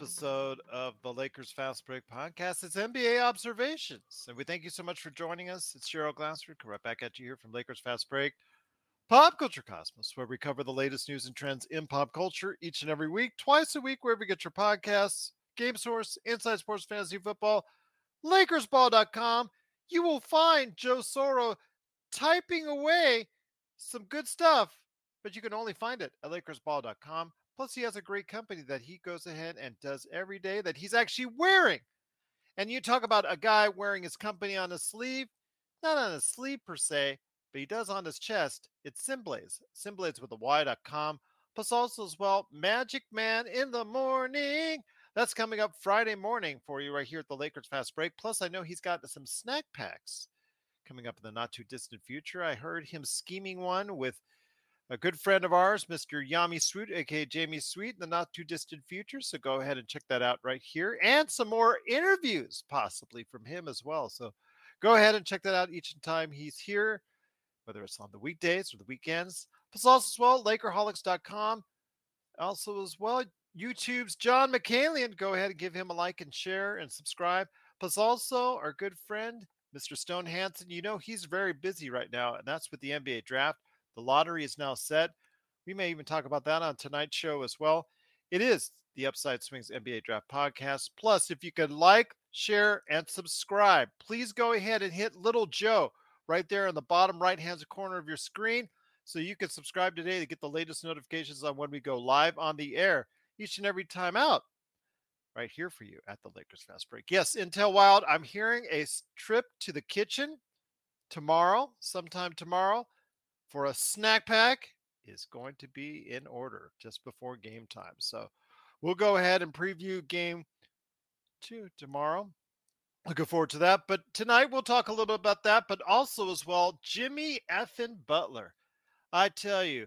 Episode of the Lakers Fast Break podcast. It's NBA Observations. And we thank you so much for joining us. It's Gerald Glassford. Come right back at you here from Lakers Fast Break, Pop Culture Cosmos, where we cover the latest news and trends in pop culture each and every week, twice a week, wherever you get your podcasts, Game Source, Inside Sports Fantasy Football, LakersBall.com. You will find Joe Soro typing away some good stuff, but you can only find it at LakersBall.com. Plus, he has a great company that he goes ahead and does every day that he's actually wearing. And you talk about a guy wearing his company on his sleeve, not on his sleeve per se, but he does on his chest. It's SynBlades, SynBlades with a Y.com. Plus, also as well, Magic Man in the morning. That's coming up Friday morning for you right here at the Lakers Fast Break. Plus, I know he's got some snack packs coming up in the not too distant future. I heard him scheming one with a good friend of ours, Mr. Yami Sweet, aka Jamie Sweet, in the not too distant future. So go ahead and check that out right here, and some more interviews possibly from him as well. So go ahead and check that out each time he's here, whether it's on the weekdays or the weekends. Plus, also as well, Lakerholics.com. Also as well, YouTube's John Mikaelian. Go ahead and give him a like and share and subscribe. Plus, also our good friend, Mr. Stone Hansen. You know he's very busy right now, and that's with the NBA draft. The lottery is now set. We may even talk about that on tonight's show as well. It is the Upside Swings NBA Draft Podcast. Plus, if you could like, share, and subscribe, please go ahead and hit Little Joe right there in the bottom right hand corner of your screen so you can subscribe today to get the latest notifications on when we go live on the air each and every time out right here for you at the Lakers Fast Break. Yes, Intel Wild, I'm hearing a trip to the kitchen tomorrow, sometime tomorrow for a snack pack is going to be in order just before game time. So we'll go ahead and preview game two tomorrow. Looking forward to that. But tonight we'll talk a little bit about that, but also as well, Jimmy Effin Butler. I tell you,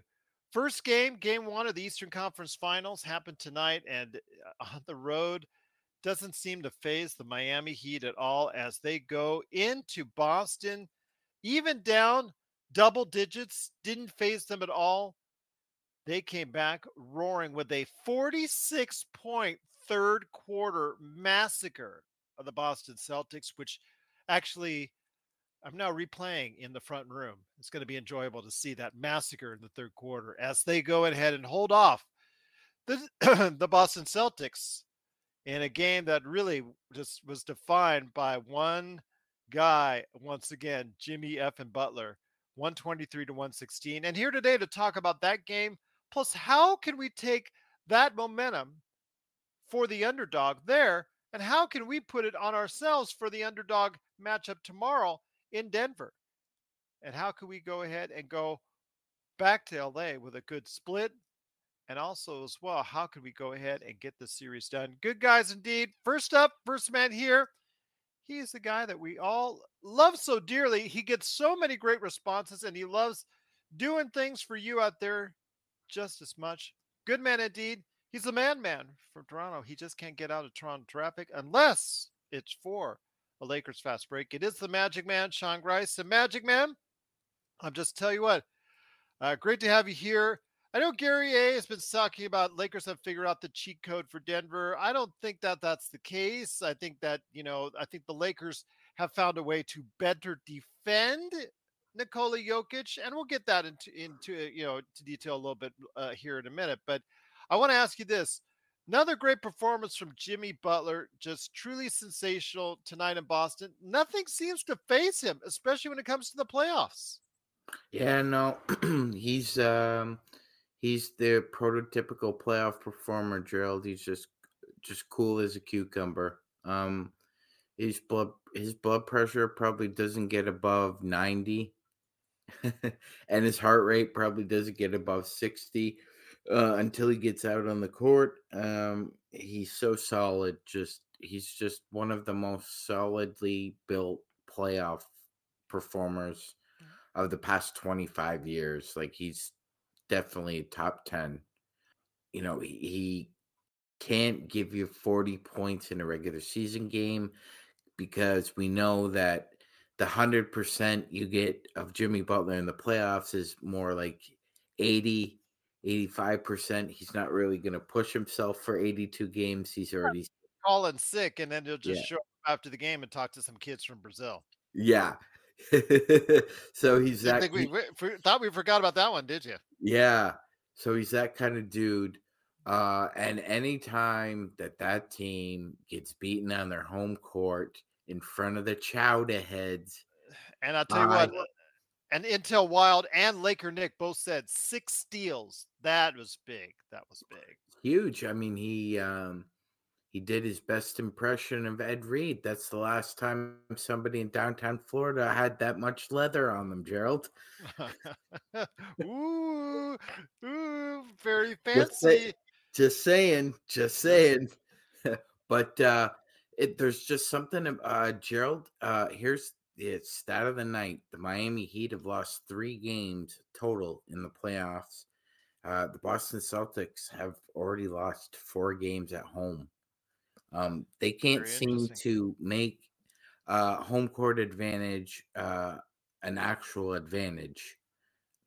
first game, game one of the Eastern Conference Finals happened tonight, and uh, on the road doesn't seem to faze the Miami Heat at all as they go into Boston, even down double digits, didn't faze them at all. They came back roaring with a 46 point third quarter massacre of the Boston Celtics, which actually I'm now replaying in the front room. It's going to be enjoyable to see that massacre in the third quarter as they go ahead and hold off the, the Boston Celtics in a game that really just was defined by one guy, once again, Jimmy F. and Butler 123 to 116. And here today to talk about that game, plus how can we take that momentum for the underdog there, and how can we put it on ourselves for the underdog matchup tomorrow in Denver? And how can we go ahead and go back to LA with a good split? And also, as well, how can we go ahead and get the series done? Good guys indeed. First up, first man here he's the guy that we all love so dearly. He gets so many great responses and he loves doing things for you out there just as much. Good man indeed. He's the man man from Toronto. He just can't get out of Toronto traffic unless it's for the Lakers Fast Break. It is the Magic Man, Sean Grice. The Magic Man, I'm just tell you what, uh, great to have you here. I know Gary A has been talking about Lakers have figured out the cheat code for Denver. I don't think that that's the case. I think that, you know, I think the Lakers have found a way to better defend Nikola Jokic, and we'll get that into into you know to detail a little bit uh, here in a minute. But I want to ask you this: another great performance from Jimmy Butler, just truly sensational tonight in Boston. Nothing seems to faze him, especially when it comes to the playoffs. Yeah, no, he's um he's the prototypical playoff performer, Gerald. He's just just cool as a cucumber. Um his blood his blood pressure probably doesn't get above 90 and his heart rate probably doesn't get above 60 uh, until he gets out on the court. Um, he's so solid. Just he's just one of the most solidly built playoff performers of the past 25 years. Like he's definitely top 10. You know, he, he can't give you 40 points in a regular season game because we know that the 100% you get of Jimmy Butler in the playoffs is more like 80 85%. He's not really going to push himself for 82 games. He's already calling sick and then he'll just yeah. show up after the game and talk to some kids from Brazil. Yeah. so he's that. I think we, we, thought we forgot about that one, did you? Yeah. So he's that kind of dude. Uh, and anytime that that team gets beaten on their home court in front of the Chowder heads, and I'll tell you uh, what, and Intel Wild and Laker Nick both said six steals. That was big. That was big. Huge. I mean, he um, he did his best impression of Ed Reed. That's the last time somebody in downtown Florida had that much leather on them, Gerald. ooh, ooh, very fancy. Just saying, just saying. but uh it, there's just something uh Gerald, uh here's the stat of the night. The Miami Heat have lost three games total in the playoffs. Uh, the Boston Celtics have already lost four games at home. Um, they can't seem to make uh, home court advantage uh, an actual advantage.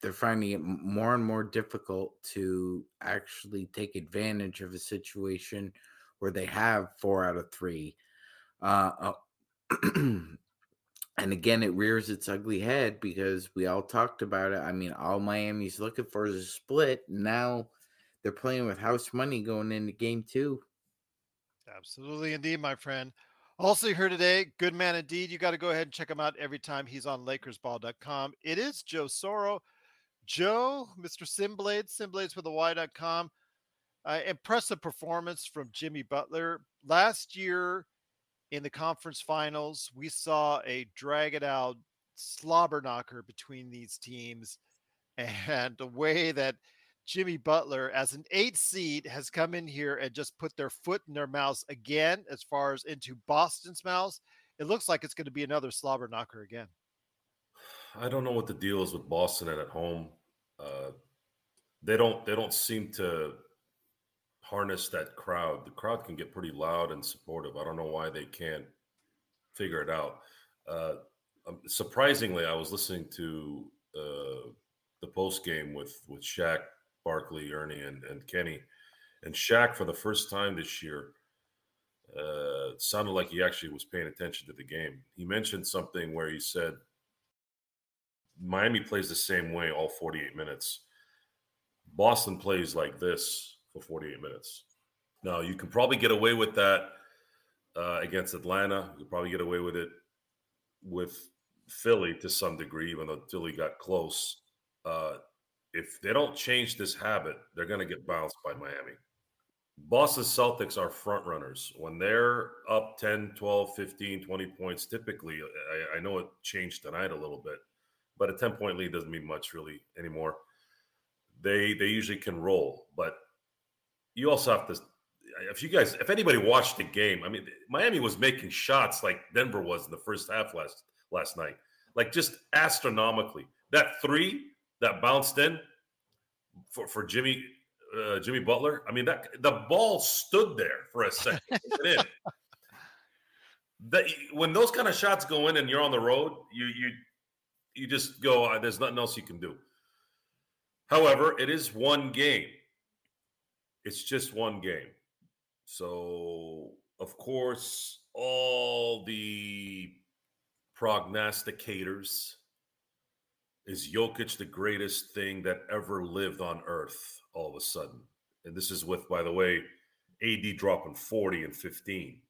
They're finding it more and more difficult to actually take advantage of a situation where they have four out of three. Uh, uh and again, it rears its ugly head because we all talked about it. I mean, all Miami's looking for is a split. Now they're playing with house money going into game two. Absolutely, indeed, my friend. Also here today, good man indeed. You got to go ahead and check him out every time he's on LakersBall.com. It is Joe Soro. Joe, Mr. SynBlades, SynBlades with a Y.com. Uh, impressive performance from Jimmy Butler. Last year in the conference finals, we saw a drag it out slobber knocker between these teams. And the way that Jimmy Butler, as an eight seed, has come in here and just put their foot in their mouths again, as far as into Boston's mouths. It looks like it's going to be another slobber knocker again. I don't know what the deal is with Boston and at home. Uh, they don't. They don't seem to harness that crowd. The crowd can get pretty loud and supportive. I don't know why they can't figure it out. Uh, um, surprisingly, I was listening to uh, the post game with with Shaq Barkley, Ernie, and, and Kenny. And Shaq, for the first time this year, uh, sounded like he actually was paying attention to the game. He mentioned something where he said, Miami plays the same way all 48 minutes. Boston plays like this for 48 minutes. Now, you can probably get away with that uh, against Atlanta. You probably get away with it with Philly to some degree, even though Philly got close. Uh, if they don't change this habit, they're going to get bounced by Miami. Boston Celtics are front runners. When they're up 10, 12, 15, 20 points, typically, I, I know it changed tonight a little bit, but a 10 point lead doesn't mean much really anymore. They they usually can roll, but you also have to if you guys if anybody watched the game, I mean Miami was making shots like Denver was in the first half last last night. Like just astronomically. That 3 that bounced in for, for Jimmy uh, Jimmy Butler. I mean that the ball stood there for a second. that when those kind of shots go in and you're on the road, you you you just go. "Ah, There's nothing else you can do. However, it is one game. It's just one game. So, of course, all the prognosticators is Jokic the greatest thing that ever lived on earth all of a sudden. And this is with, by the way, AD dropping 40 and 15.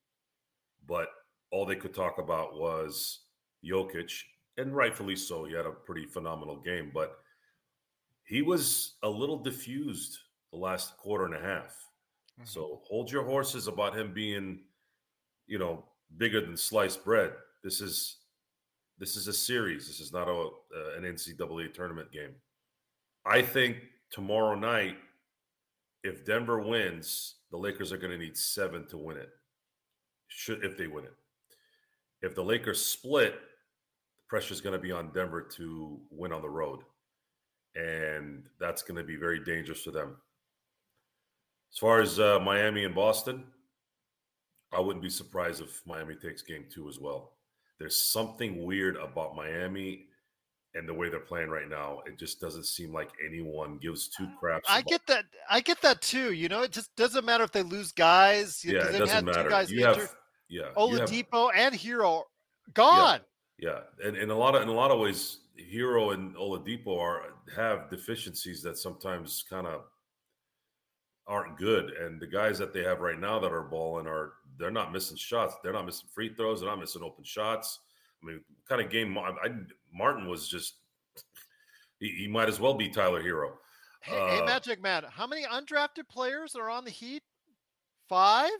But all they could talk about was Jokic, and rightfully so. He had a pretty phenomenal game, but he was a little diffused the last quarter and a half. So hold your horses about him being, you know, bigger than sliced bread. This is this is a series. This is not a uh, an NCAA tournament game. I think tomorrow night, if Denver wins, the Lakers are going to need seven to win it. Should if they win it. If the Lakers split, pressure is going to be on Denver to win on the road, and that's going to be very dangerous for them. As far as uh, Miami and Boston, I wouldn't be surprised if Miami takes game two as well. There's something weird about Miami and the way they're playing right now. It just doesn't seem like anyone gives two craps. I about- get that. I get that too. You know, it just doesn't matter if they lose guys. Yeah, it doesn't matter. two guys You injured. have, yeah, you have- Oladipo and Herro gone. Yeah, and in a lot of in a lot of ways, Herro and Oladipo are have deficiencies that sometimes kind of aren't good. And the guys that they have right now that are balling are they're not missing shots. They're not missing free throws. They're not missing open shots. I mean, kind of game I, I, Martin was just he, he might as well be Tyler Herro. Hey, hey, Uh, Magic Man, how many undrafted players are on the Heat? Five,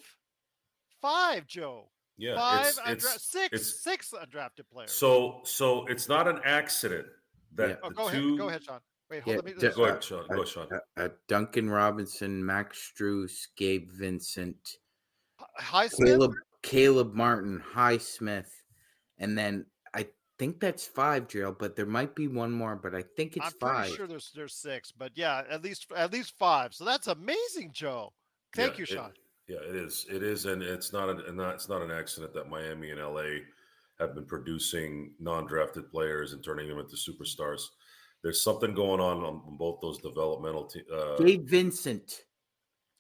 five, Joe. Yeah, Five, it's, undra- it's six, it's- six undrafted players. so so it's not an accident that Yeah. oh, go two. ahead, go ahead, Sean. Wait, hold Yeah, on. Let me d- Go ahead, Sean. Go ahead, Sean. Uh, uh, Duncan Robinson, Max Strus, Gabe Vincent, Highsmith. Caleb Caleb Martin, Highsmith, and then I think that's five, Gerald. But there might be one more, but I think it's I'm five. pretty sure there's there's six, but yeah, at least at least five. So that's amazing, Joe. Thank Yeah, you, it- Sean. Yeah, it is. It is, and it's not an and not, it's not an accident that Miami and LA have been producing non-drafted players and turning them into superstars. There's something going on on both those developmental teams. uh, Gabe Vincent.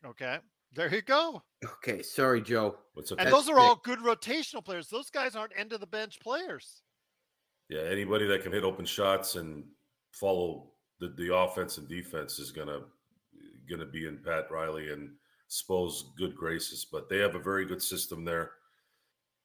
Okay, there you go. Okay, sorry, Joe. What's And those are all good rotational players. Those guys aren't end of the bench players. yeah, anybody that can hit open shots and follow the, the offense and defense is gonna gonna be in Pat Riley and Spo's good graces. But they have a very good system there.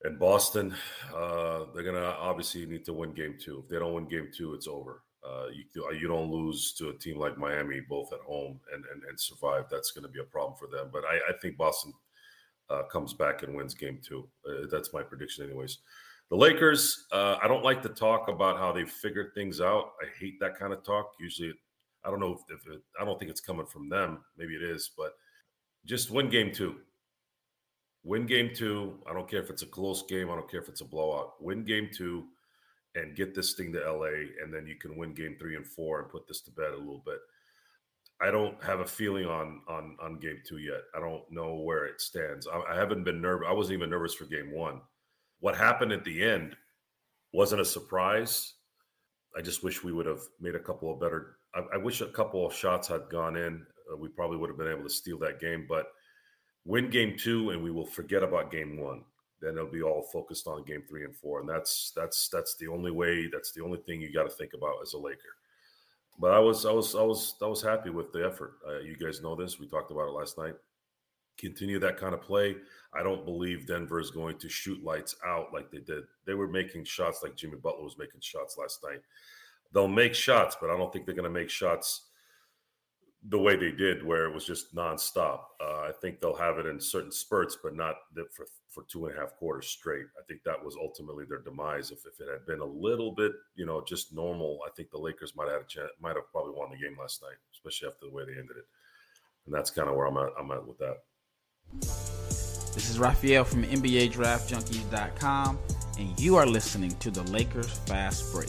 And Boston, uh, they're gonna obviously need to win game two. If they don't win game two, it's over. Uh, you you don't lose to a team like Miami, both at home and and, and survive. That's going to be a problem for them. But I, I think Boston uh, comes back and wins game two. Uh, that's my prediction, anyways. The Lakers, uh, I don't like to talk about how they figured things out. I hate that kind of talk. Usually, I don't know if, if it, I don't think it's coming from them. Maybe it is, but just win game two. Win game two. I don't care if it's a close game. I don't care if it's a blowout. Win game two and get this thing to LA, and then you can win game three and four and put this to bed a little bit. I don't have a feeling on on on game two yet. I don't know where it stands. I, I haven't been nervous. I wasn't even nervous for game one. What happened at the end wasn't a surprise. I just wish we would have made a couple of better. I, I wish a couple of shots had gone in. Uh, we probably would have been able to steal that game, but win game two, and we will forget about game one. Then it'll be all focused on game three and four, and that's that's that's the only way. That's the only thing you got to think about as a Laker. But I was I was I was I was happy with the effort. Uh, you guys know this. We talked about it last night. Continue that kind of play. I don't believe Denver is going to shoot lights out like they did. They were making shots like Jimmy Butler was making shots last night. They'll make shots, but I don't think they're going to make shots the way they did, where it was just nonstop. Uh, I think they'll have it in certain spurts, but not for for two and a half quarters straight. I think that was ultimately their demise. If, if it had been a little bit, you know, just normal, I think the Lakers might have had a chance, might have probably won the game last night, especially after the way they ended it. And that's kind of where I'm at. I'm at with that. This is Raphael from NBADraftJunkies.com, and you are listening to the Lakers Fast Break.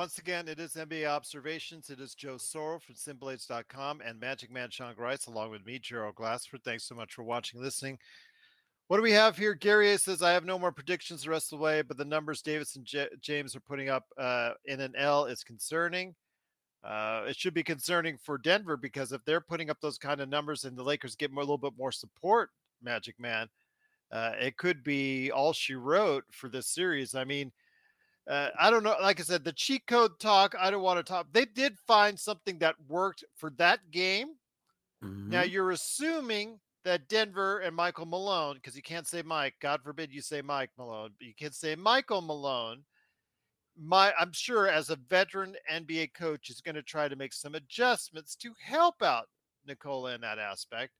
Once again, it is NBA Observations. It is Joe Soro from SynBlades.com and Magic Man Sean Grice, along with me, Gerald Glassford. Thanks so much for watching listening. What do we have here? Gary says, I have no more predictions the rest of the way, but the numbers Davis and J- James are putting up uh, in an L is concerning. Uh, it should be concerning for Denver because if they're putting up those kind of numbers and the Lakers get more, a little bit more support, Magic Man, uh, it could be all she wrote for this series. I mean, uh, I don't know. Like I said, the cheat code talk, I don't want to talk. They did find something that worked for that game. Mm-hmm. Now you're assuming that Denver and Michael Malone, because you can't say Mike, God forbid you say Mike Malone, but you can say Michael Malone. My, I'm sure as a veteran NBA coach is going to try to make some adjustments to help out Nikola in that aspect.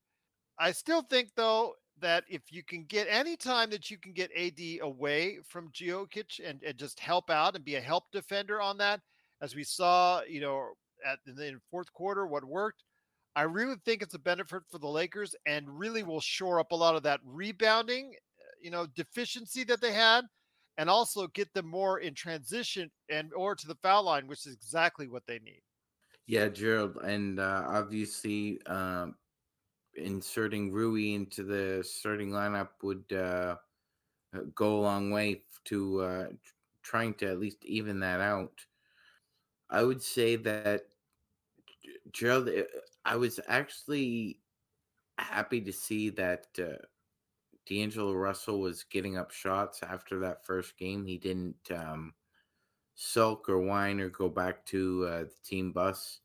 I still think though that if you can get any time that you can get AD away from Jokic and, and just help out and be a help defender on that, as we saw, you know, at in the fourth quarter, what worked. I really think it's a benefit for the Lakers and really will shore up a lot of that rebounding, you know, deficiency that they had, and also get them more in transition and or to the foul line, which is exactly what they need. Yeah, Gerald, and uh, obviously um, inserting Rui into the starting lineup would uh, uh, go a long way to uh, trying to at least even that out. I would say that Gerald, uh, I was actually happy to see that uh, D'Angelo Russell was getting up shots after that first game. He didn't um, sulk or whine or go back to uh, the team bus.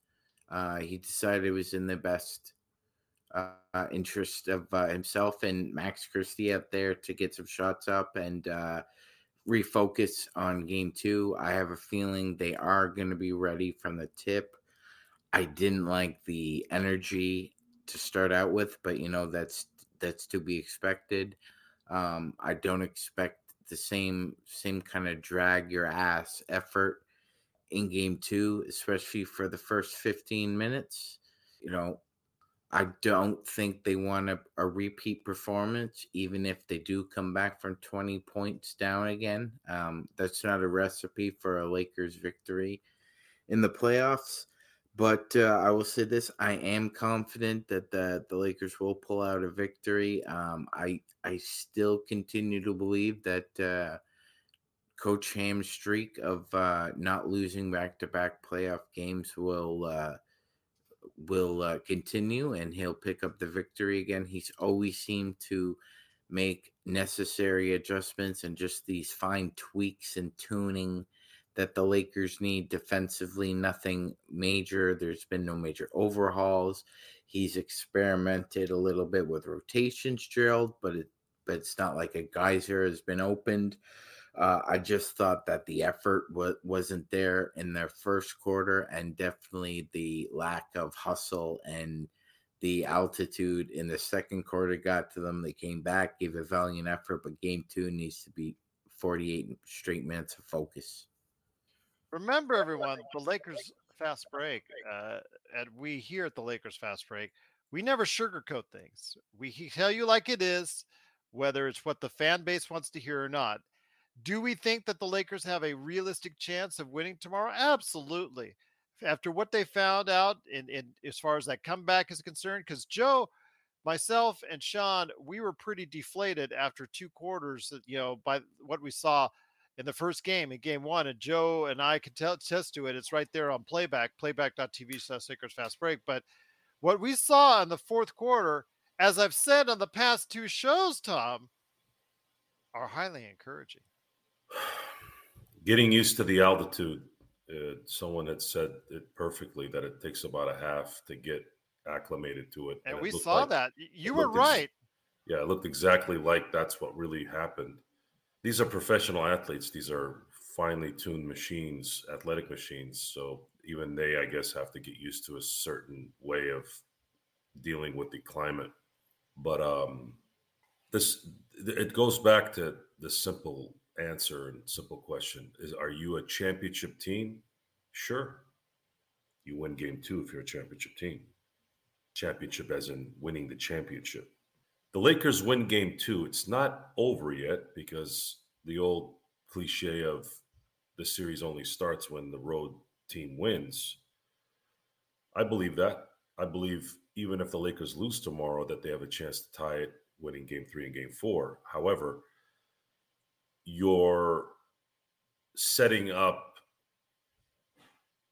Uh, he decided it was in the best uh, interest of uh, himself and Max Christie out there to get some shots up and uh, refocus on game two. I have a feeling they are going to be ready from the tip. I didn't like the energy to start out with, but you know that's that's to be expected. Um, I don't expect the same same kind of drag your ass effort in game two, especially for the first 15 minutes. You know, I don't think they want a, a, repeat performance, even if they do come back from 20 points down again. Um, that's not a recipe for a Lakers victory in the playoffs. But uh, I will say this: I am confident that the, the Lakers will pull out a victory. Um, I I still continue to believe that uh, Coach Ham's streak of uh, not losing back to back playoff games will uh, will uh, continue and he'll pick up the victory again. He's always seemed to make necessary adjustments and just these fine tweaks and tuning that the Lakers need defensively. Nothing major. There's been no major overhauls. He's experimented a little bit with rotations, Gerald, but it but it's not like a geyser has been opened. Uh, I just thought that the effort w- wasn't there in their first quarter, and definitely the lack of hustle and the altitude in the second quarter got to them. They came back, gave a valiant effort, but game two needs to be 48 straight minutes of focus. Remember, everyone, the Lakers Fast Break, uh, and we here at the Lakers Fast Break, we never sugarcoat things. We tell you like it is, whether it's what the fan base wants to hear or not. Do we think that the Lakers have a realistic chance of winning tomorrow? Absolutely. After what they found out in, in as far as that comeback is concerned, because Joe, myself, and Sean, we were pretty deflated after two quarters, uh, you know, by what we saw in the first game in game one. And Joe and I can tell, test to it. It's right there on playback, playback.tv slash Lakers Fast Break. But what we saw in the fourth quarter, as I've said on the past two shows, Tom, are highly encouraging. Getting used to the altitude. Uh, someone had said it perfectly that it takes about a half to get acclimated to it. And, and we it saw like, that. You were right. Ex- yeah, it looked exactly like that's what really happened. These are professional athletes. These are finely tuned machines, athletic machines. So even they, I guess, have to get used to a certain way of dealing with the climate. But um, this it goes back to the simple answer and simple question is are you a championship team? Sure. You win game two if you're a championship team. Championship as in winning the championship. The lakers win game two. It's not over yet because the old cliche of the series only starts when the road team wins. I believe that. I believe even if the lakers lose tomorrow that they have a chance to tie it winning game three and game four. However you're setting up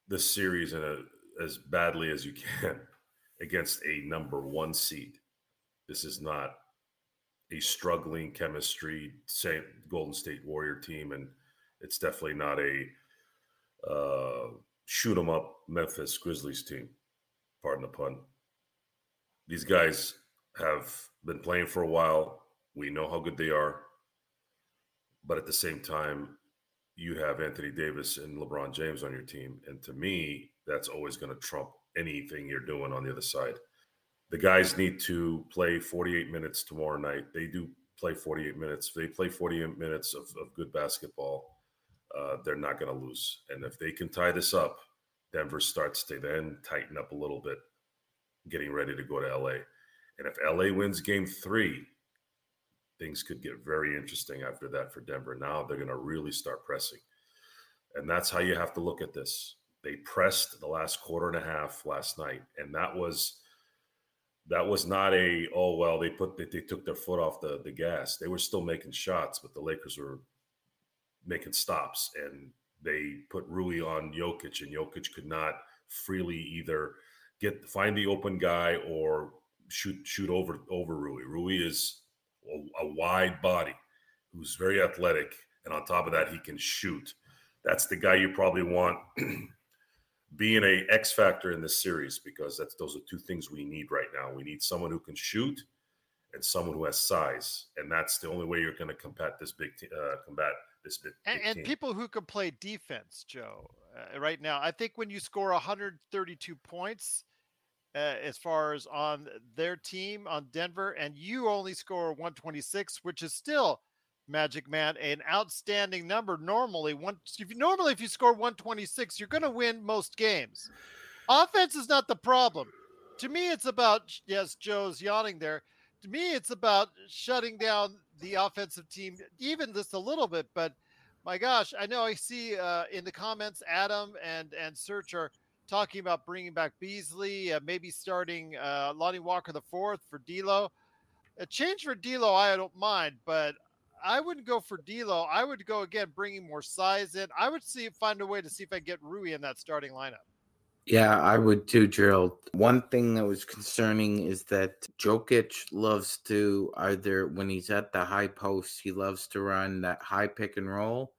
the series in a as badly as you can against a number one seed. This is not a struggling chemistry Golden State Warrior team, and it's definitely not a uh, shoot 'em up Memphis Grizzlies team. Pardon the pun. These guys have been playing for a while. We know how good they are. But at the same time, you have Anthony Davis and LeBron James on your team. And to me, that's always going to trump anything you're doing on the other side. The guys need to play 48 minutes tomorrow night. They do play 48 minutes. They play 48 minutes of, of good basketball. Uh, they're not going to lose. And if they can tie this up, Denver starts to then tighten up a little bit, getting ready to go to LA. And if LA wins game three, things could get very interesting after that for Denver. Now they're going to really start pressing. And that's how you have to look at this. They pressed the last quarter and a half last night, and that was that was not a oh well they put they, they took their foot off the the gas. They were still making shots, but the Lakers were making stops, and they put Rui on Jokic, and Jokic could not freely either get find the open guy or shoot shoot over over Rui. Rui is a, a wide body who's very athletic, and on top of that, he can shoot. That's the guy you probably want being a X factor in this series because that's those are two things we need right now. We need someone who can shoot and someone who has size, and that's the only way you're going to combat this big te- uh, combat this big. And, big and people who can play defense, Joe. Uh, right now, I think when you score 132 points, uh, as far as on their team on Denver, and you only score 126, which is still Magic Man an outstanding number. Normally, one if you, normally if you score 126, you're going to win most games. Offense is not the problem. To me, it's about yes, Joe's yawning there. To me, it's about shutting down the offensive team, even just a little bit. But my gosh, I know I see uh, in the comments Adam and and Search are talking about bringing back Beasley, uh, maybe starting uh, Lonnie Walker the fourth for D'Lo. A change for D'Lo, I don't mind, but I wouldn't go for D'Lo. I would go again, bringing more size in. I would see find a way to see if I get Rui in that starting lineup. Yeah, I would too, Gerald. One thing that was concerning is that Jokic loves to either when he's at the high post, he loves to run that high pick and roll,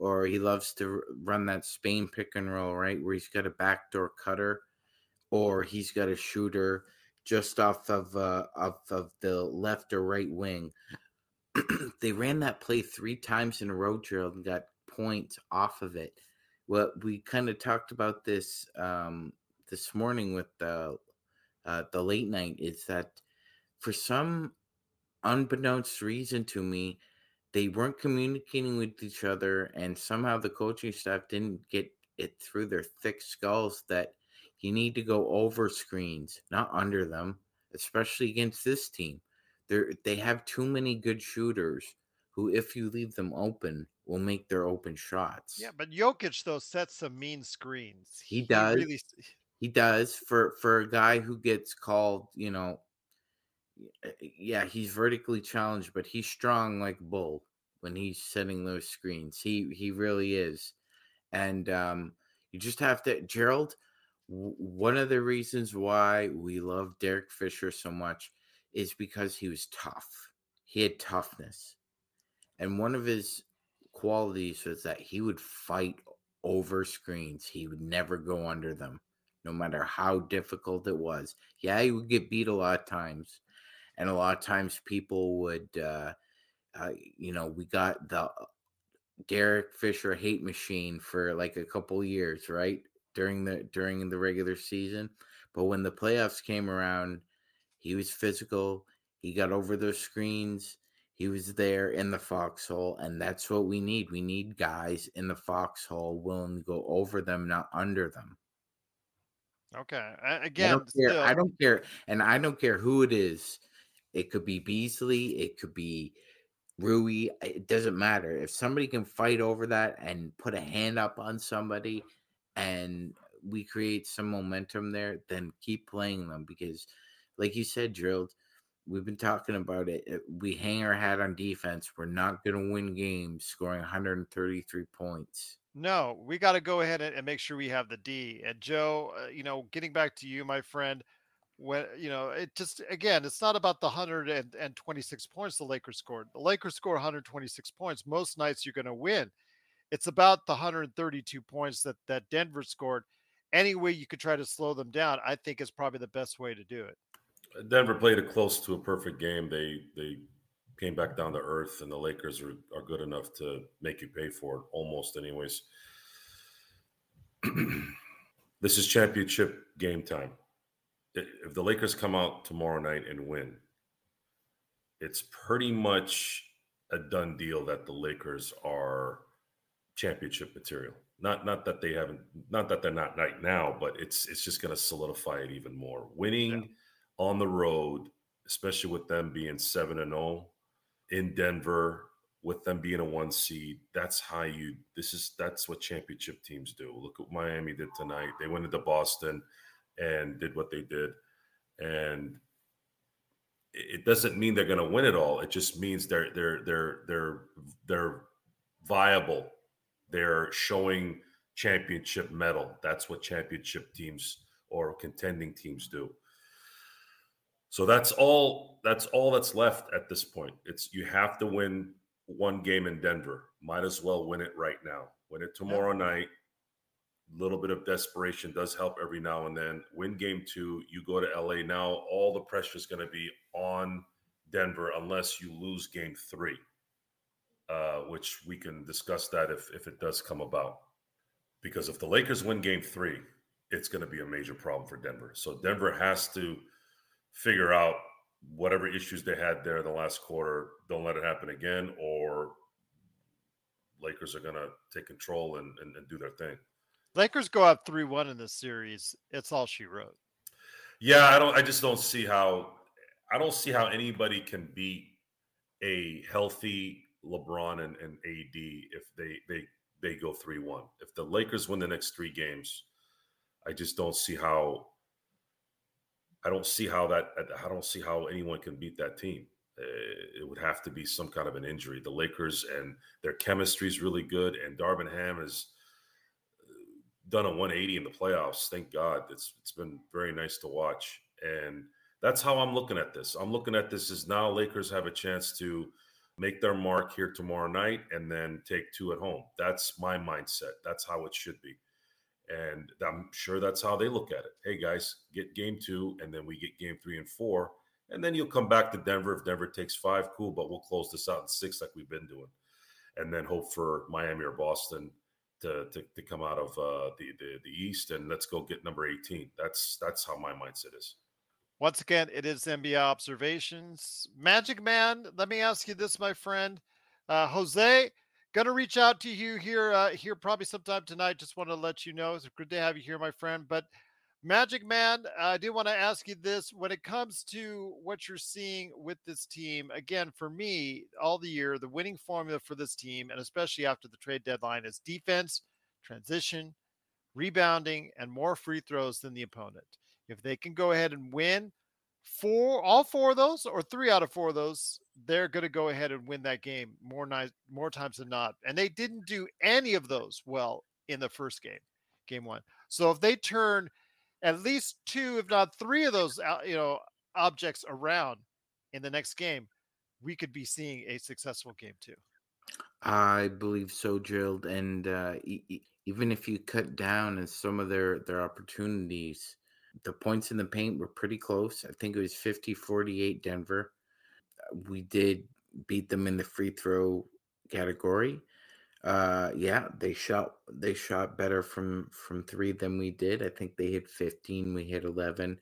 or he loves to run that Spain pick and roll, right? Where he's got a backdoor cutter, or he's got a shooter just off of uh, off of the left or right wing. they ran that play three times in a row, Gerald, and got points off of it. Well, we kind of talked about this um, this morning with the uh, the late night. Is that for some unbeknownst reason to me, they weren't communicating with each other, and somehow the coaching staff didn't get it through their thick skulls that you need to go over screens, not under them, especially against this team. They they have too many good shooters who, if you leave them open, will make their open shots. Yeah, but Jokic though sets some mean screens. He does. really- He does for for a guy who gets called, you know. Y- Yeah, he's vertically challenged, but he's strong like bull when he's setting those screens. He he really is, and um, you just have to, Gerald. w- One of the reasons why we love Derek Fisher so much is because he was tough. He had toughness, and one of his qualities was that he would fight over screens. He would never go under them no matter how difficult it was. Yeah, he would get beat a lot of times, and a lot of times people would, uh, uh, you know, we got the Derek Fisher hate machine for like a couple years, right during the during the regular season. But when the playoffs came around, he was physical. He got over those screens. He was there in the foxhole, and that's what we need. We need guys in the foxhole willing to go over them, not under them. Okay. a- I Again, don't care. still, I don't care, and I don't care who it is. It could be Beasley. It could be Rui. It doesn't matter. If somebody can fight over that and put a hand up on somebody, and we create some momentum there, then keep playing them because, like you said, Gerald. We've been talking about it. We hang our hat on defense. We're not going to win games scoring 133 points. No, we got to go ahead and, and make sure we have the D. And Joe, uh, you know, getting back to you, my friend, when you know, it just again, it's not about the 126 points the Lakers scored. The Lakers score 126 points. Most nights you're going to win. It's about the 132 points that that Denver scored. Any way you could try to slow them down, I think is probably the best way to do it. Uh, Denver played a close to a perfect game. They they came back down to earth, and the Lakers are, are good enough to make you pay for it, almost, anyways. this is championship game time. If the Lakers come out tomorrow night and win, it's pretty much a done deal that the Lakers are championship material. Not not that they haven't, not that they're not right now, but it's it's just going to solidify it even more. Winning on the road, especially with them being seven and zero in Denver, with them being a one seed, that's how you. This is that's what championship teams do. Look what Miami did tonight. They went into Boston and did what they did, and it doesn't mean they're going to win it all. It just means they're they're they're they're they're viable. They're showing championship mettle. That's what championship teams or contending teams do. So that's all that's all that's left at this point. It's you have to win one game in Denver. Might as well win it right now. Win it tomorrow night. Little bit of desperation does help every now and then. Win game 2, you go to LA now all the pressure is going to be on Denver unless you lose game 3. Uh, which we can discuss that if if it does come about. Because if the Lakers win game 3, it's going to be a major problem for Denver. So Denver has to figure out whatever issues they had there in the last quarter. Don't let it happen again, or Lakers are going to take control and, and, and do their thing. Lakers go up three one in this series. It's all she wrote. Yeah, I don't. I just don't see how. I don't see how anybody can beat a healthy LeBron and, and AD if they they they go three one. If the Lakers win the next three games, I just don't see how. I don't see how that. I don't see how anyone can beat that team. Uh, It would have to be some kind of an injury. The Lakers and their chemistry is really good, and Darvin Ham has done a 180 in the playoffs. Thank God. It's it's been very nice to watch, and that's how I'm looking at this. I'm looking at this as now Lakers have a chance to make their mark here tomorrow night and then take two at home. That's my mindset. That's how it should be. And I'm sure that's how they look at it. Hey guys, get game two, and then we get game three and four. And then you'll come back to Denver. If Denver takes five, cool, but we'll close this out in six like we've been doing. And then hope for Miami or Boston to to, to come out of uh, the, the the East and let's go get number 18. That's that's how my mindset is. Once again, it is NBA observations. Magic Man, let me ask you this, my friend. Uh, Jose, Gonna reach out to you here, uh, here probably sometime tonight. Just want to let you know it's good to have you here, my friend. But Magic Man, I do want to ask you this: when it comes to what you're seeing with this team, again, for me, all the year, the winning formula for this team, and especially after the trade deadline, is defense, transition, rebounding, and more free throws than the opponent. If they can go ahead and win four, all four of those, or three out of four of those, they're going to go ahead and win that game more night, more times than not. And they didn't do any of those well in the first game, game one. So if they turn at least two, if not three of those, uh, you know, objects around in the next game, we could be seeing a successful game too. I believe so, Gerald. And uh, e- even if you cut down in some of their their opportunities, the points in the paint were pretty close. I think it was 50 48 Denver. We did beat them in the free throw category. Uh yeah, they shot they shot better from from 3 than we did. I think they hit 15, we hit 11.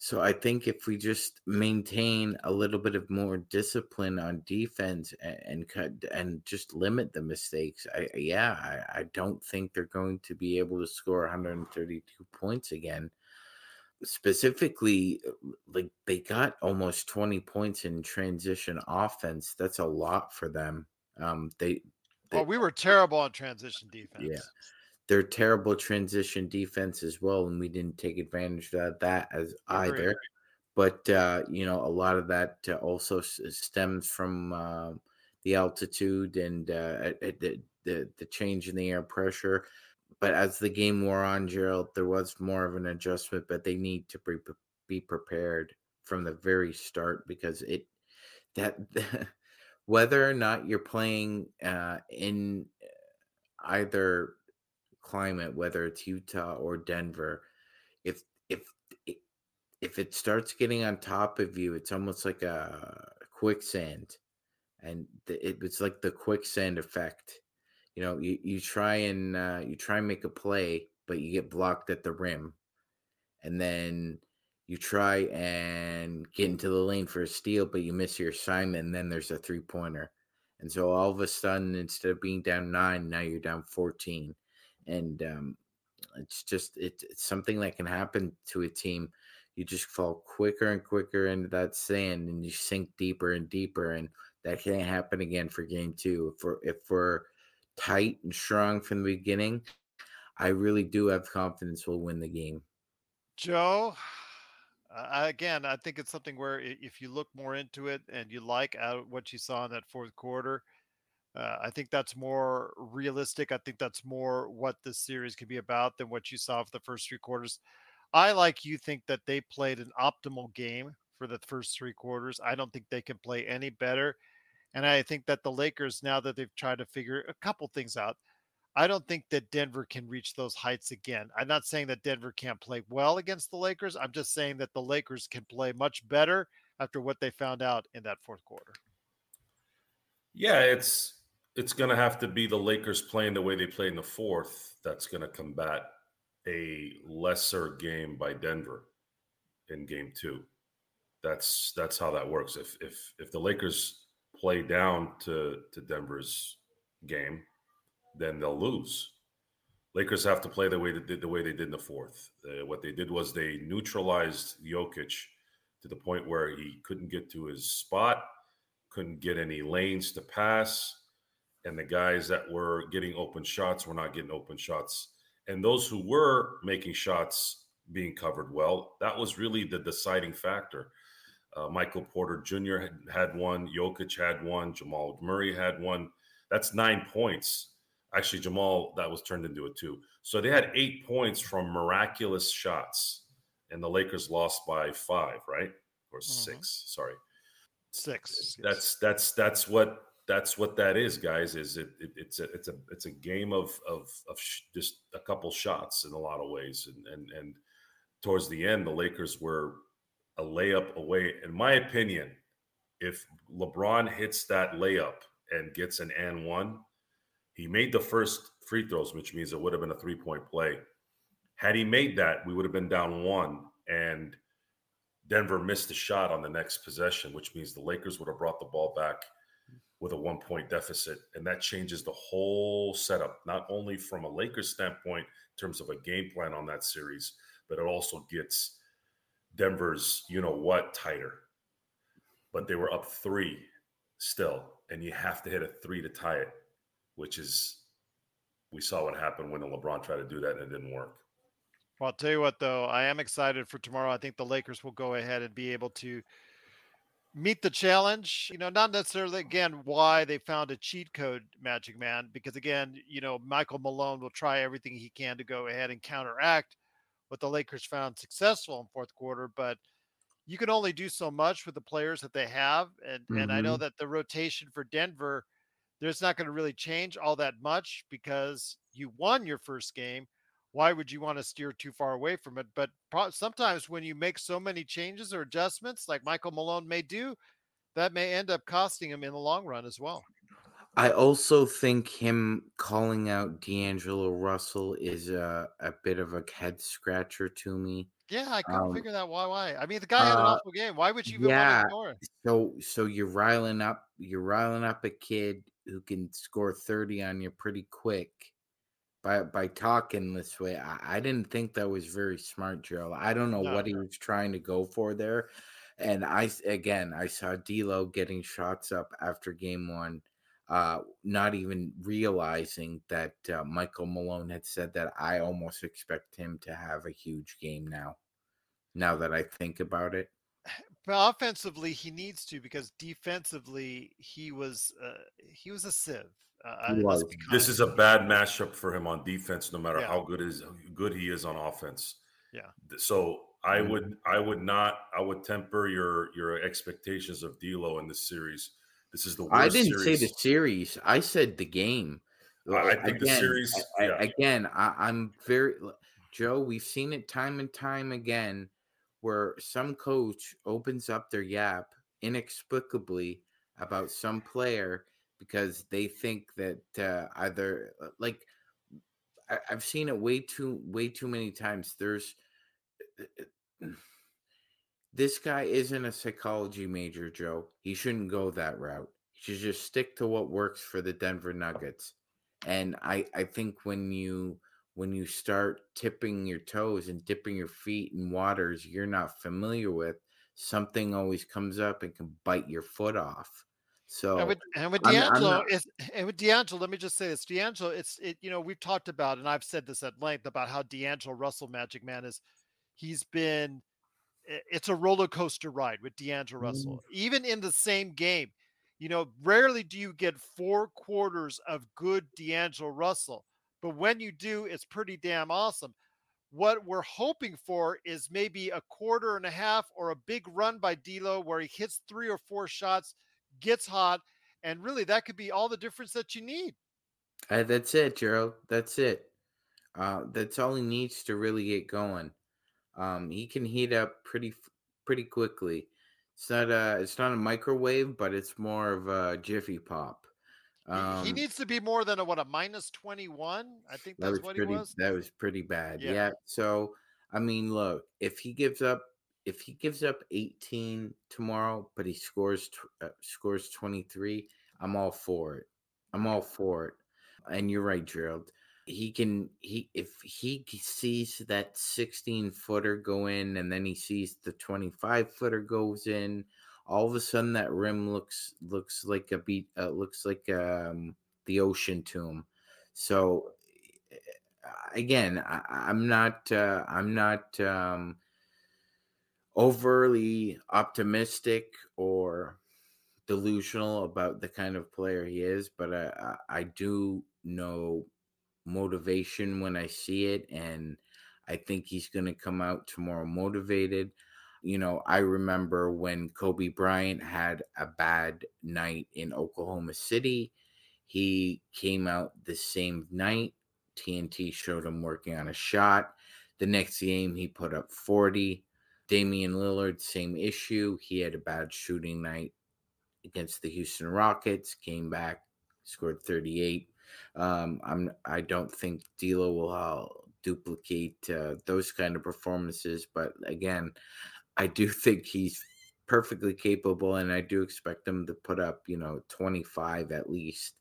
So I think if we just maintain a little bit of more discipline on defense and, and cut and just limit the mistakes, I yeah, I, I don't think they're going to be able to score 132 points again specifically like they got almost 20 points in transition offense that's a lot for them um they, they we were terrible on transition defense. Yeah they're terrible transition defense as well and we didn't take advantage of that as either. But uh you know a lot of that uh, also stems from uh, the altitude and uh the, the the change in the air pressure. But as the game wore on, Gerald, there was more of an adjustment, but they need to be, be prepared from the very start because it that whether or not you're playing uh, in either climate, whether it's Utah or Denver, if if if it starts getting on top of you, it's almost like a quicksand, and it was like the quicksand effect. You know, you, you try and uh, you try and make a play, but you get blocked at the rim, and then you try and get into the lane for a steal, but you miss your assignment, and then there's a three pointer, and so all of a sudden, instead of being down nine, now you're down fourteen, and um, it's just it, it's something that can happen to a team. You just fall quicker and quicker into that sand, and you sink deeper and deeper, and that can't happen again for game two. If we're if we're tight and strong from the beginning, I really do have confidence we'll win the game. Joe, uh, again, I think it's something where if you look more into it and you like out what you saw in that fourth quarter, uh, I think that's more realistic. I think that's more what this series could be about than what you saw for the first three quarters. I, like you, think that they played an optimal game for the first three quarters. I don't think they can play any better. And I think that the Lakers, now that they've tried to figure a couple things out, I don't think that Denver can reach those heights again. I'm not saying that Denver can't play well against the Lakers. I'm just saying that the Lakers can play much better after what they found out in that fourth quarter. Yeah, it's it's going to have to be the Lakers playing the way they played in the fourth that's going to combat a lesser game by Denver in game 2. That's that's how that works. If if if the Lakers play down to to Denver's game, then they'll lose. Lakers have to play the way they did the way they did in the fourth. Uh, what they did was they neutralized Jokic to the point where he couldn't get to his spot, couldn't get any lanes to pass, and the guys that were getting open shots were not getting open shots. And those who were making shots being covered well, that was really the deciding factor. Uh, Michael Porter Jr. Had, had one. Jokic had one. Jamal Murray had one. That's nine points. Actually, Jamal, that was turned into a two. So they had eight points from miraculous shots, and the Lakers lost by five, right? Or mm-hmm. six? Sorry, six. That's that's that's what that's what that is, guys. Is it, it it's a it's a it's a game of of of sh- just a couple shots in a lot of ways, and and and towards the end, the Lakers were a layup away. In my opinion, if LeBron hits that layup and gets an and one, he made the first free throws, which means it would have been a three point play. Had he made that, we would have been down one, and Denver missed a shot on the next possession, which means the Lakers would have brought the ball back with a one point deficit. And that changes the whole setup, not only from a Lakers standpoint in terms of a game plan on that series, but it also gets Denver's, you know what, tighter. But they were up three still, and you have to hit a three to tie it, which is, we saw what happened when LeBron tried to do that and it didn't work. Well, I'll tell you what, though, I am excited for tomorrow. I think the Lakers will go ahead and be able to meet the challenge. You know, not necessarily again why they found a cheat code, Magic Man, because again, you know, Michael Malone will try everything he can to go ahead and counteract what the Lakers found successful in fourth quarter, but you can only do so much with the players that they have, and mm-hmm. and I know mm-hmm. that the rotation for Denver, there's not going to really change all that much because you won your first game why would you want to steer too far away from it? But pro- sometimes when you make so many changes or adjustments, like Michael Malone may do, that may end up costing him in the long run as well. I also think him calling out D'Angelo Russell is a, a bit of a head scratcher to me. Yeah, I couldn't um, figure that why. Why? I mean, the guy had an uh, awful game. Why would you even yeah, want to ignore So, so you're riling up, you're riling up a kid who can score thirty on you pretty quick, by by talking this way. I, I didn't think that was very smart, Joe. I don't know no, what he was trying to go for there. And I again, I saw D'Lo getting shots up after game one, uh, not even realizing that uh, Michael Malone had said that. I almost expect him to have a huge game now. Now that I think about it, offensively, he needs to because defensively, he was uh, he was a sieve. Uh, this is a bad matchup for him on defense, no matter yeah. how good is good he is on offense. Yeah. So I would I would not I would temper your your expectations of D'Lo in this series. This is the worst. I didn't series. say the series. I said the game. I think again, the series. Yeah. again, I, I'm very Joe. We've seen it time and time again, where some coach opens up their yap inexplicably about some player because they think that uh, either uh, like I, have seen it way too way too many times. There's uh, uh, this guy isn't a psychology major, Joe. He shouldn't go that route. He should just stick to what works for the Denver Nuggets. And I I think when you when you start tipping your toes and dipping your feet in waters you're not familiar with, something always comes up and can bite your foot off. So and with, and with D'Angelo, I'm, I'm not... and with D'Angelo, let me just say this: D'Angelo, it's it. You know, we've talked about, and I've said this at length about how D'Angelo Russell, Magic Man, is. He's been. It's a roller coaster ride with D'Angelo Russell. Mm. Even in the same game, you know, rarely do you get four quarters of good D'Angelo Russell, but when you do, it's pretty damn awesome. What we're hoping for is maybe a quarter and a half or a big run by D'Lo where he hits three or four shots gets hot, and really that could be all the difference that you need. That's it, Gerald. That's it. Uh, that's all he needs to really get going. Um, he can heat up pretty pretty quickly. It's not a it's not a microwave, but it's more of a jiffy pop. Um, he needs to be more than a what a minus twenty one. I think that's that what pretty, he was. That was pretty bad. Yeah. yeah. So I mean, look, if he gives up if he gives up 18 tomorrow, but he scores uh, scores 23, I'm all for it. I'm all for it. And you're right, Gerald. He can he if he sees that 16 footer go in, and then he sees the 25 footer goes in. All of a sudden, that rim looks looks like a beat. Uh, looks like um, the ocean to him. So again, I, am not. Uh, I'm not. Um, overly optimistic or delusional about the kind of player he is, but I, I do know motivation when I see it, and I think he's going to come out tomorrow motivated. You know, I remember when Kobe Bryant had a bad night in Oklahoma City. He came out the same night. TNT showed him working on a shot. The next game, he put up 40. Damian Lillard, same issue. He had a bad shooting night against the Houston Rockets, came back, scored 38. Um, I'm I don't think D'Lo will uh, duplicate uh, those kind of performances, but again, I do think he's perfectly capable, and I do expect him to put up, you know, 25 at least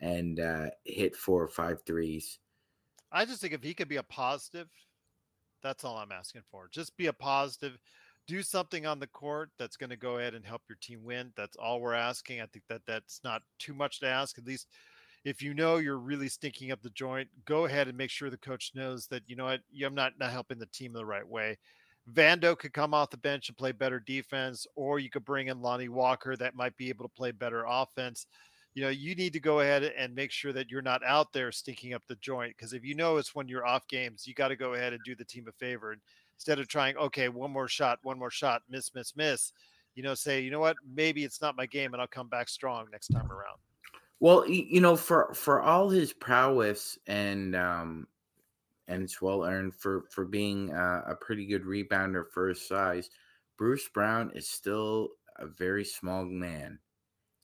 and uh, hit four or five threes. I just think if he could be a positive, that's all I'm asking for. Just be a positive. Do something on the court that's going to go ahead and help your team win. That's all we're asking. I think that that's not too much to ask. At least if you know you're really stinking up the joint, go ahead and make sure the coach knows that you know what I'm not not helping the team the right way. Vando could come off the bench and play better defense, or you could bring in Lonnie Walker that might be able to play better offense. You know, you need to go ahead and make sure that you're not out there stinking up the joint. Because if you know it's when you're off games, you got to go ahead and do the team a favor. And instead of trying, okay, one more shot, one more shot, miss, miss, miss, you know, say, you know what, maybe it's not my game and I'll come back strong next time around. Well, you know, for for all his prowess and um and it's well earned for for being a, a pretty good rebounder for his size. Bruce Brown is still a very small man,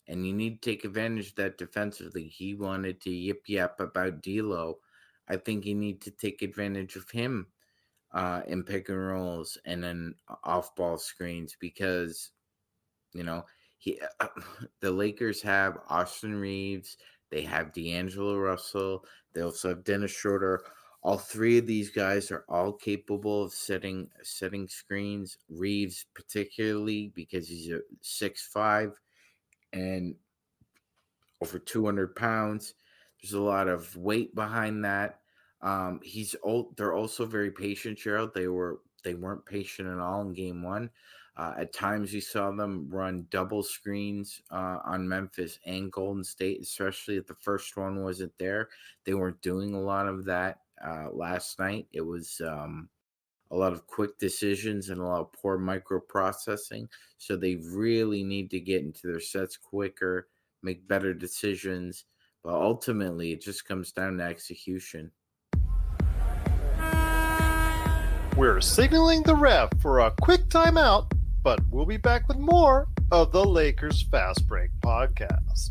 and you need to take advantage of that defensively. He wanted to yip yap about D'Lo. I think you need to take advantage of him uh, in pick and rolls and then off ball screens because you know he uh, the Lakers have Austin Reaves, they have D'Angelo Russell, they also have Dennis Schroeder all three of these guys are all capable of setting setting screens. Reaves, particularly because he's a six five and over 200 pounds. There's a lot of weight behind that. Um, he's old. They're also very patient, Gerald. They were they weren't patient at all in game one. Uh, at times, you saw them run double screens uh, on Memphis and Golden State, especially if the first one wasn't there. They weren't doing a lot of that uh, last night. It was um, a lot of quick decisions and a lot of poor microprocessing. So they really need to get into their sets quicker, make better decisions. But ultimately, it just comes down to execution. We're signaling the ref for a quick timeout, but we'll be back with more of the Lakers Fast Break podcast.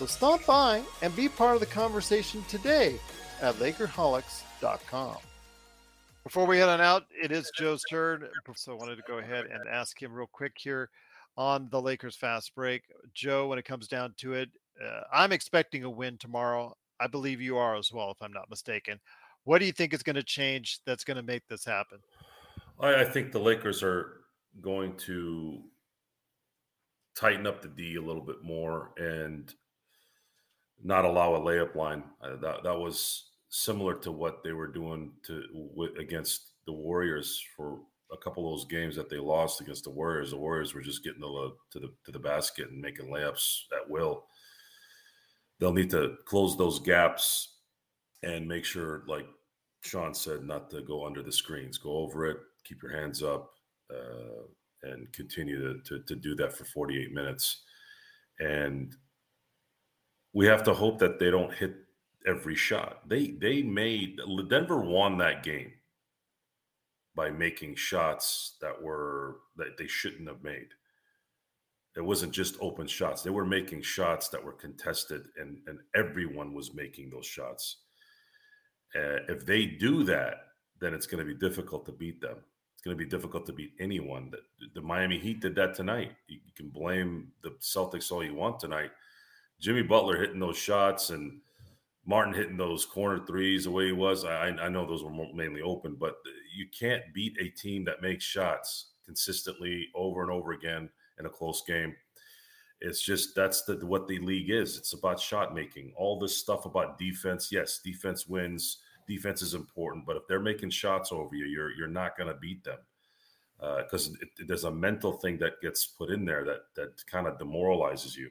So stop by and be part of the conversation today at Lakerholics.com. Before we head on out, it is Joe's turn. So I wanted to go ahead and ask him real quick here on the Lakers fast break. Joe, when it comes down to it, uh, I'm expecting a win tomorrow. I believe you are as well, if I'm not mistaken. What do you think is going to change that's going to make this happen? I, I think the Lakers are going to tighten up the D a little bit more and not allow a layup line. Uh, that that was similar to what they were doing to against the Warriors for a couple of those games that they lost against the Warriors. The Warriors were just getting the, to the to the basket and making layups at will. They'll need to close those gaps and make sure, like Sean said, not to go under the screens. Go over it. Keep your hands up. Uh, and continue to, to, to do that for 48 minutes. And we have to hope that they don't hit every shot. They they made Denver won that game by making shots that were that they shouldn't have made. It wasn't just open shots. They were making shots that were contested and and everyone was making those shots. Uh, if they do that, then it's going to be difficult to beat them. It's going to be difficult to beat anyone. The, the Miami Heat did that tonight. You, you can blame the Celtics all you want tonight Jimmy Butler hitting those shots and Martin hitting those corner threes the way he was. I, I know those were mainly open, but you can't beat a team that makes shots consistently over and over again in a close game. It's just that's the what the league is. It's about shot making. All this stuff about defense, yes, defense wins. Defense is important, but if they're making shots over you, you're you're not going to beat them because uh, there's a mental thing that gets put in there that that kind of demoralizes you.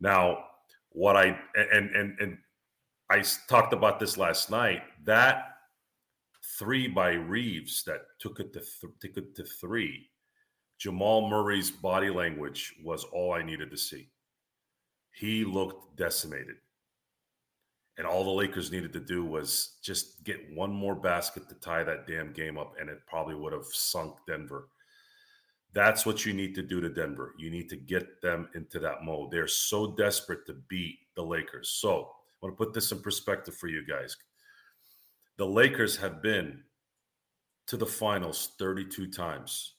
Now, what I and and and I talked about this last night. That three by Reaves that took it to th- took it to three. Jamal Murray's body language was all I needed to see. He looked decimated. And all the Lakers needed to do was just get one more basket to tie that damn game up, and it probably would have sunk Denver. That's what you need to do to Denver. You need to get them into that mode. They're so desperate to beat the Lakers. So I want to put this in perspective for you guys. The Lakers have been to the finals 32 times.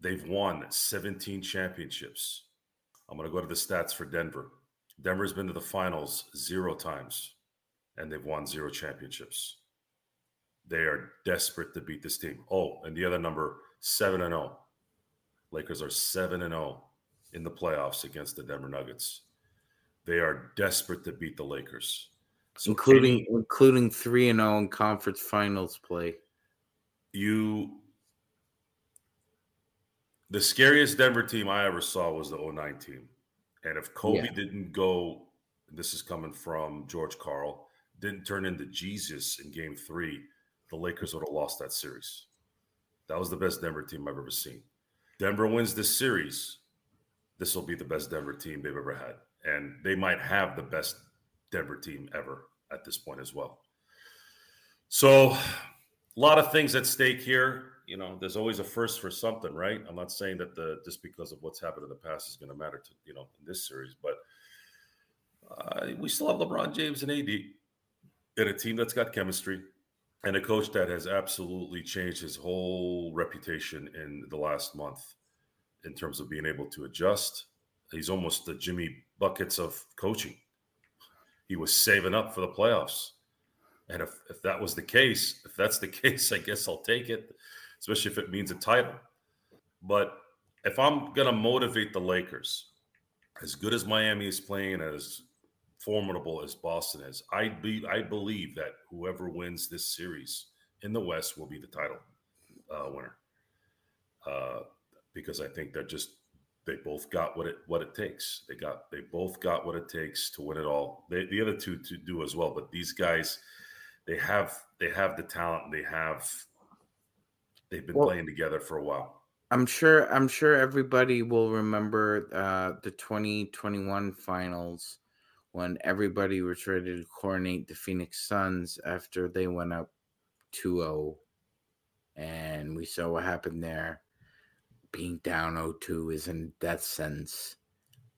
They've won 17 championships. I'm going to go to the stats for Denver. Denver's been to the finals zero times and they've won zero championships. They are desperate to beat this team. Oh, and the other number, 7 and 0. Lakers are 7 and 0 in the playoffs against the Denver Nuggets. They are desperate to beat the Lakers. So including any, including 3 and 0 in conference finals play. You the scariest Denver team I ever saw was the 09 team. And if Kobe yeah. didn't go, this is coming from George Karl, didn't turn into Jesus in game three, the Lakers would have lost that series. That was the best Denver team I've ever seen. Denver wins this series. This will be the best Denver team they've ever had. And they might have the best Denver team ever at this point as well. So, a lot of things at stake here. You know, there's always a first for something, right? I'm not saying that the just because of what's happened in the past is going to matter to you know in this series, but uh, we still have LeBron James and AD in a team that's got chemistry and a coach that has absolutely changed his whole reputation in the last month in terms of being able to adjust. He's almost the Jimmy buckets of coaching. He was saving up for the playoffs. And if, if that was the case, if that's the case, I guess I'll take it, especially if it means a title. But if I'm going to motivate the Lakers, as good as Miami is playing, as formidable as Boston is, I be I believe that whoever wins this series in the West will be the title uh, winner. Uh, because I think they're just they both got what it what it takes. They got they both got what it takes to win it all. They, the other two to do as well, but these guys they have they have the talent. They have they've been well, playing together for a while. I'm sure I'm sure everybody will remember uh, the 2021 finals when everybody was ready to coronate the Phoenix Suns after they went up 2 0. And we saw what happened there. Being down 0 2 is in death sentence.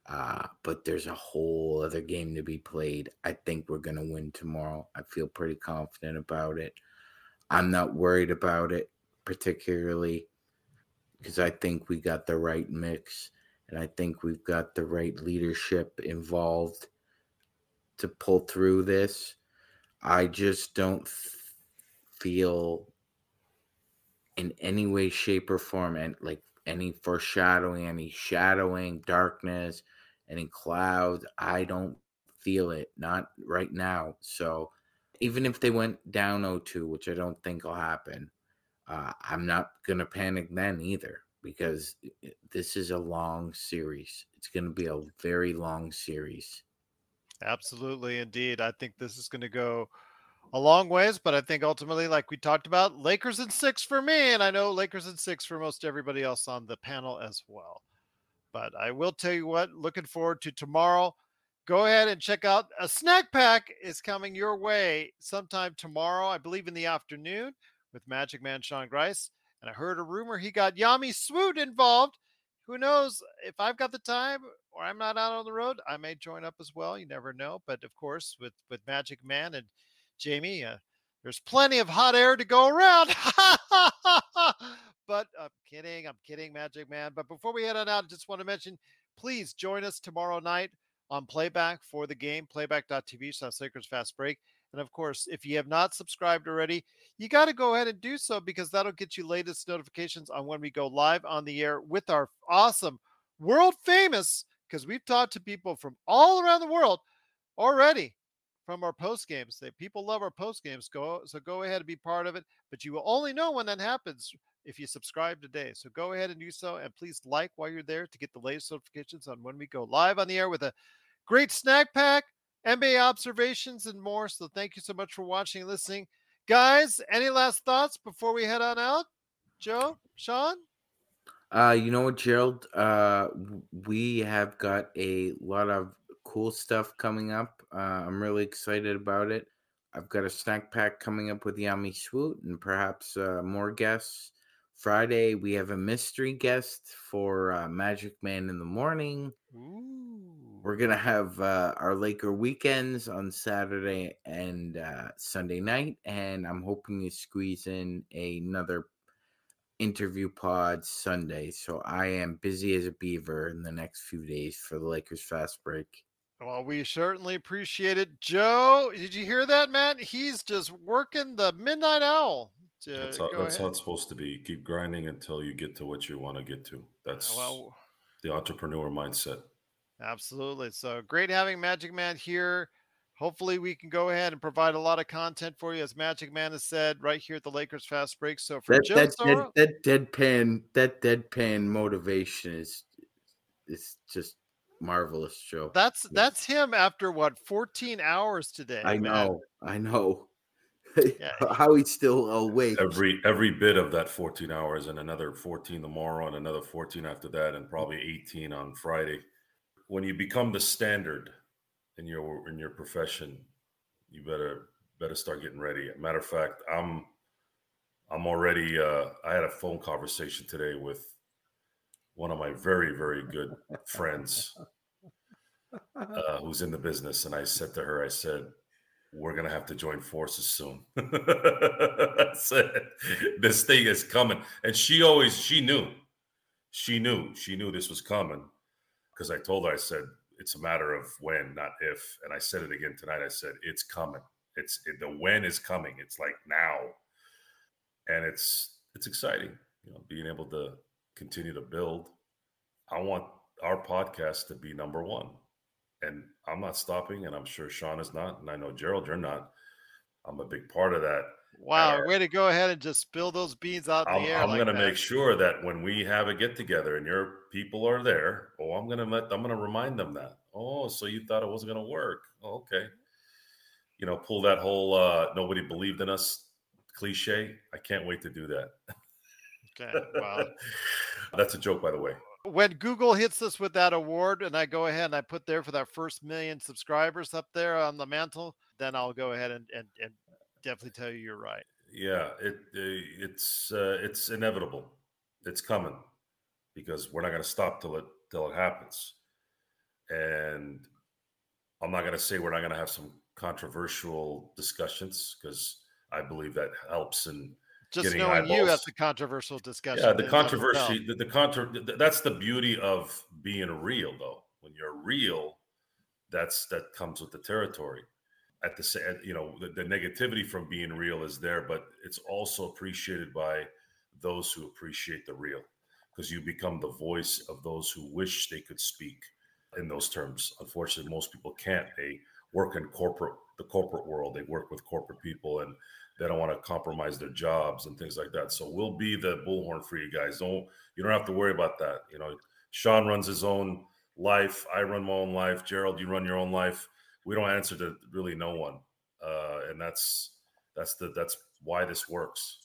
Uh, but there's a whole other game to be played. I think we're going to win tomorrow. I feel pretty confident about it. I'm not worried about it particularly because I think we got the right mix and I think we've got the right leadership involved to pull through this. I just don't feel in any way, shape, or form, and like any foreshadowing, any shadowing, darkness, any clouds. I don't feel it, not right now. So even if they went down 0-2, which I don't think will happen, uh, I'm not gonna panic then either because this is a long series. It's gonna be a very long series. Absolutely, indeed. I think this is going to go a long ways, but I think ultimately, like we talked about, Lakers in six for me, and I know Lakers in six for most everybody else on the panel as well. But I will tell you what, looking forward to tomorrow. Go ahead and check out a snack pack is coming your way sometime tomorrow, I believe in the afternoon, with Magic Man Sean Grice. And I heard a rumor he got Yami Swoot involved. Who knows if I've got the time or I'm not out on the road, I may join up as well. You never know. But of course, with with Magic Man and Jamie, uh, there's plenty of hot air to go around. but I'm kidding. I'm kidding, Magic Man. But before we head on out, I just want to mention please join us tomorrow night on playback for the game, playback.tv slash Lakers Fast Break. And of course, if you have not subscribed already, you got to go ahead and do so because that'll get you latest notifications on when we go live on the air with our awesome, world famous, because we've talked to people from all around the world already from our post games. They people love our post games. Go so go ahead and be part of it. But you will only know when that happens if you subscribe today. So go ahead and do so, and please like while you're there to get the latest notifications on when we go live on the air with a great snack pack, NBA observations, and more. So thank you so much for watching and listening, guys. Any last thoughts before we head on out? Joe, Sean. Uh, you know what, Gerald? Uh, we have got a lot of cool stuff coming up. Uh, I'm really excited about it. I've got a snack pack coming up with Yami Swoot and perhaps uh, more guests. Friday, we have a mystery guest for uh, Magic Man in the morning. Ooh. We're going to have uh, our Laker weekends on Saturday and uh, Sunday night. And I'm hoping to squeeze in another interview pod Sunday. So I am busy as a beaver in the next few days for the Lakers fast break. Well, we certainly appreciate it. Joe, did you hear that, Matt? He's just working the midnight owl. That's, how, that's how it's supposed to be. Keep grinding until you get to what you want to get to. That's Well, the entrepreneur mindset. Absolutely. So great having Magic Man here. Hopefully, we can go ahead and provide a lot of content for you, as Magic Man has said, right here at the Lakers Fast Break. So for That, Joe that, dead, Soro, that deadpan that deadpan motivation is is just marvelous, Joe. that's that's him after what 14 hours today. I man. know, I know. Yeah. How he's still awake. Every every bit of that 14 hours and another 14 tomorrow and another 14 after that and probably 18 on Friday. When you become the standard in your in your profession, you better better start getting ready. Matter of fact, I'm I'm already uh I had a phone conversation today with one of my very very good friends uh, who's in the business and I said to her I said we're gonna have to join forces soon. I said, this thing is coming, and she always she knew, she knew, she knew this was coming, because I told her I said it's a matter of when, not if, and I said it again tonight. I said it's coming. It's it, the when is coming. It's like now, and it's it's exciting. You know, being able to continue to build. I want our podcast to be number one and I'm not stopping, and I'm sure Sean is not, and I know Gerald, you're not. I'm a big part of that. Wow, way to go ahead and just spill those beans out in I'm, the air. I'm like going to make sure that when we have a get together and your people are there, oh, I'm going to let I'm going to remind them that. Oh, so you thought it wasn't going to work? Oh, okay. You know, pull that whole uh, nobody believed in us cliche. I can't wait to do that. Okay, wow. That's a joke, by the way. when Google hits us with that award and I go ahead and I put there for that first million subscribers up there on the mantle, then I'll go ahead and, and, and definitely tell you you're right. Yeah, it uh, it's uh, it's inevitable. It's coming because we're not going to stop till it till it happens. And I'm not going to say we're not going to have some controversial discussions because I believe that helps in Just getting knowing you, eyeballs. that's a controversial discussion. Yeah, the in and of itself. controversy, the, the contra, that's the beauty of being real, though. When you're real, that's that comes with the territory. At the same, you know, the, the negativity from being real is there, but it's also appreciated by those who appreciate the real, because you become the voice of those who wish they could speak in those terms. Unfortunately, most people can't. They work in corporate, the corporate world. They work with corporate people, and they don't want to compromise their jobs and things like that. So we'll be the bullhorn for you guys. Don't you don't have to worry about that. You know, Sean runs his own life. I run my own life. Gerald, you run your own life. We don't answer to really no one, uh, and that's that's the that's why this works.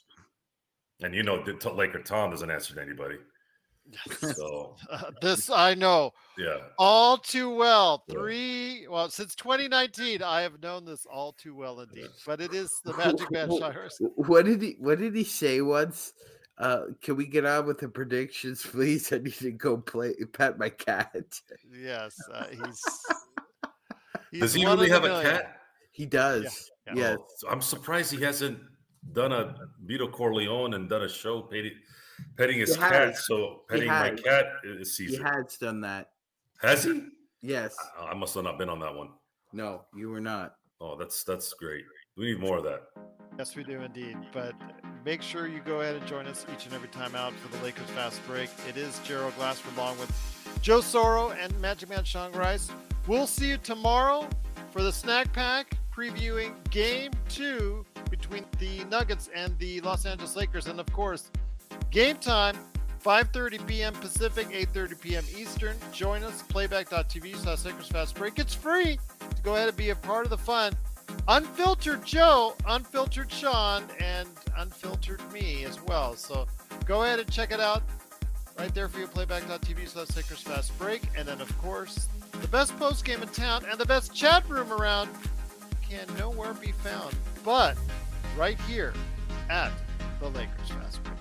And you know, the T- Laker Tom doesn't answer to anybody. So Uh, this I know yeah, all too well. Three, well, since 2019, I have known this all too well indeed. But it is the Magic Man Shires. What did he What did he say once? Uh, can we get on with the predictions, please? I need to go play pet my cat. Yes, uh, he's. Does he really have a million. cat? He does. yeah. Yes. Oh, I'm surprised he hasn't done a Vito Corleone and done a show petting, petting his cat. So petting my cat is season. He season. has done that. Has he? Yes. I must have not been on that one. No, you were not. Oh, that's that's great. We need more of that. Yes, we do indeed. But make sure you go ahead and join us each and every time out for the Lakers Fast Break. It is Gerald Glassford along with Joe Soro and Magic Man Sean Grice. We'll see you tomorrow for the snack pack previewing game two between the Nuggets and the Los Angeles Lakers. And of course, game time, 5.30 p.m. Pacific, 8.30 p.m. Eastern. Join us, playback.tv slash Lakers Fast Break. It's free to go ahead and be a part of the fun. Unfiltered Joe, Unfiltered Sean, and Unfiltered me as well. So go ahead and check it out right there for you, playback.tv slash Lakers Fast Break. And then, of course, the best post game in town and the best chat room around can nowhere be found but right here at the Lakers Fast Break.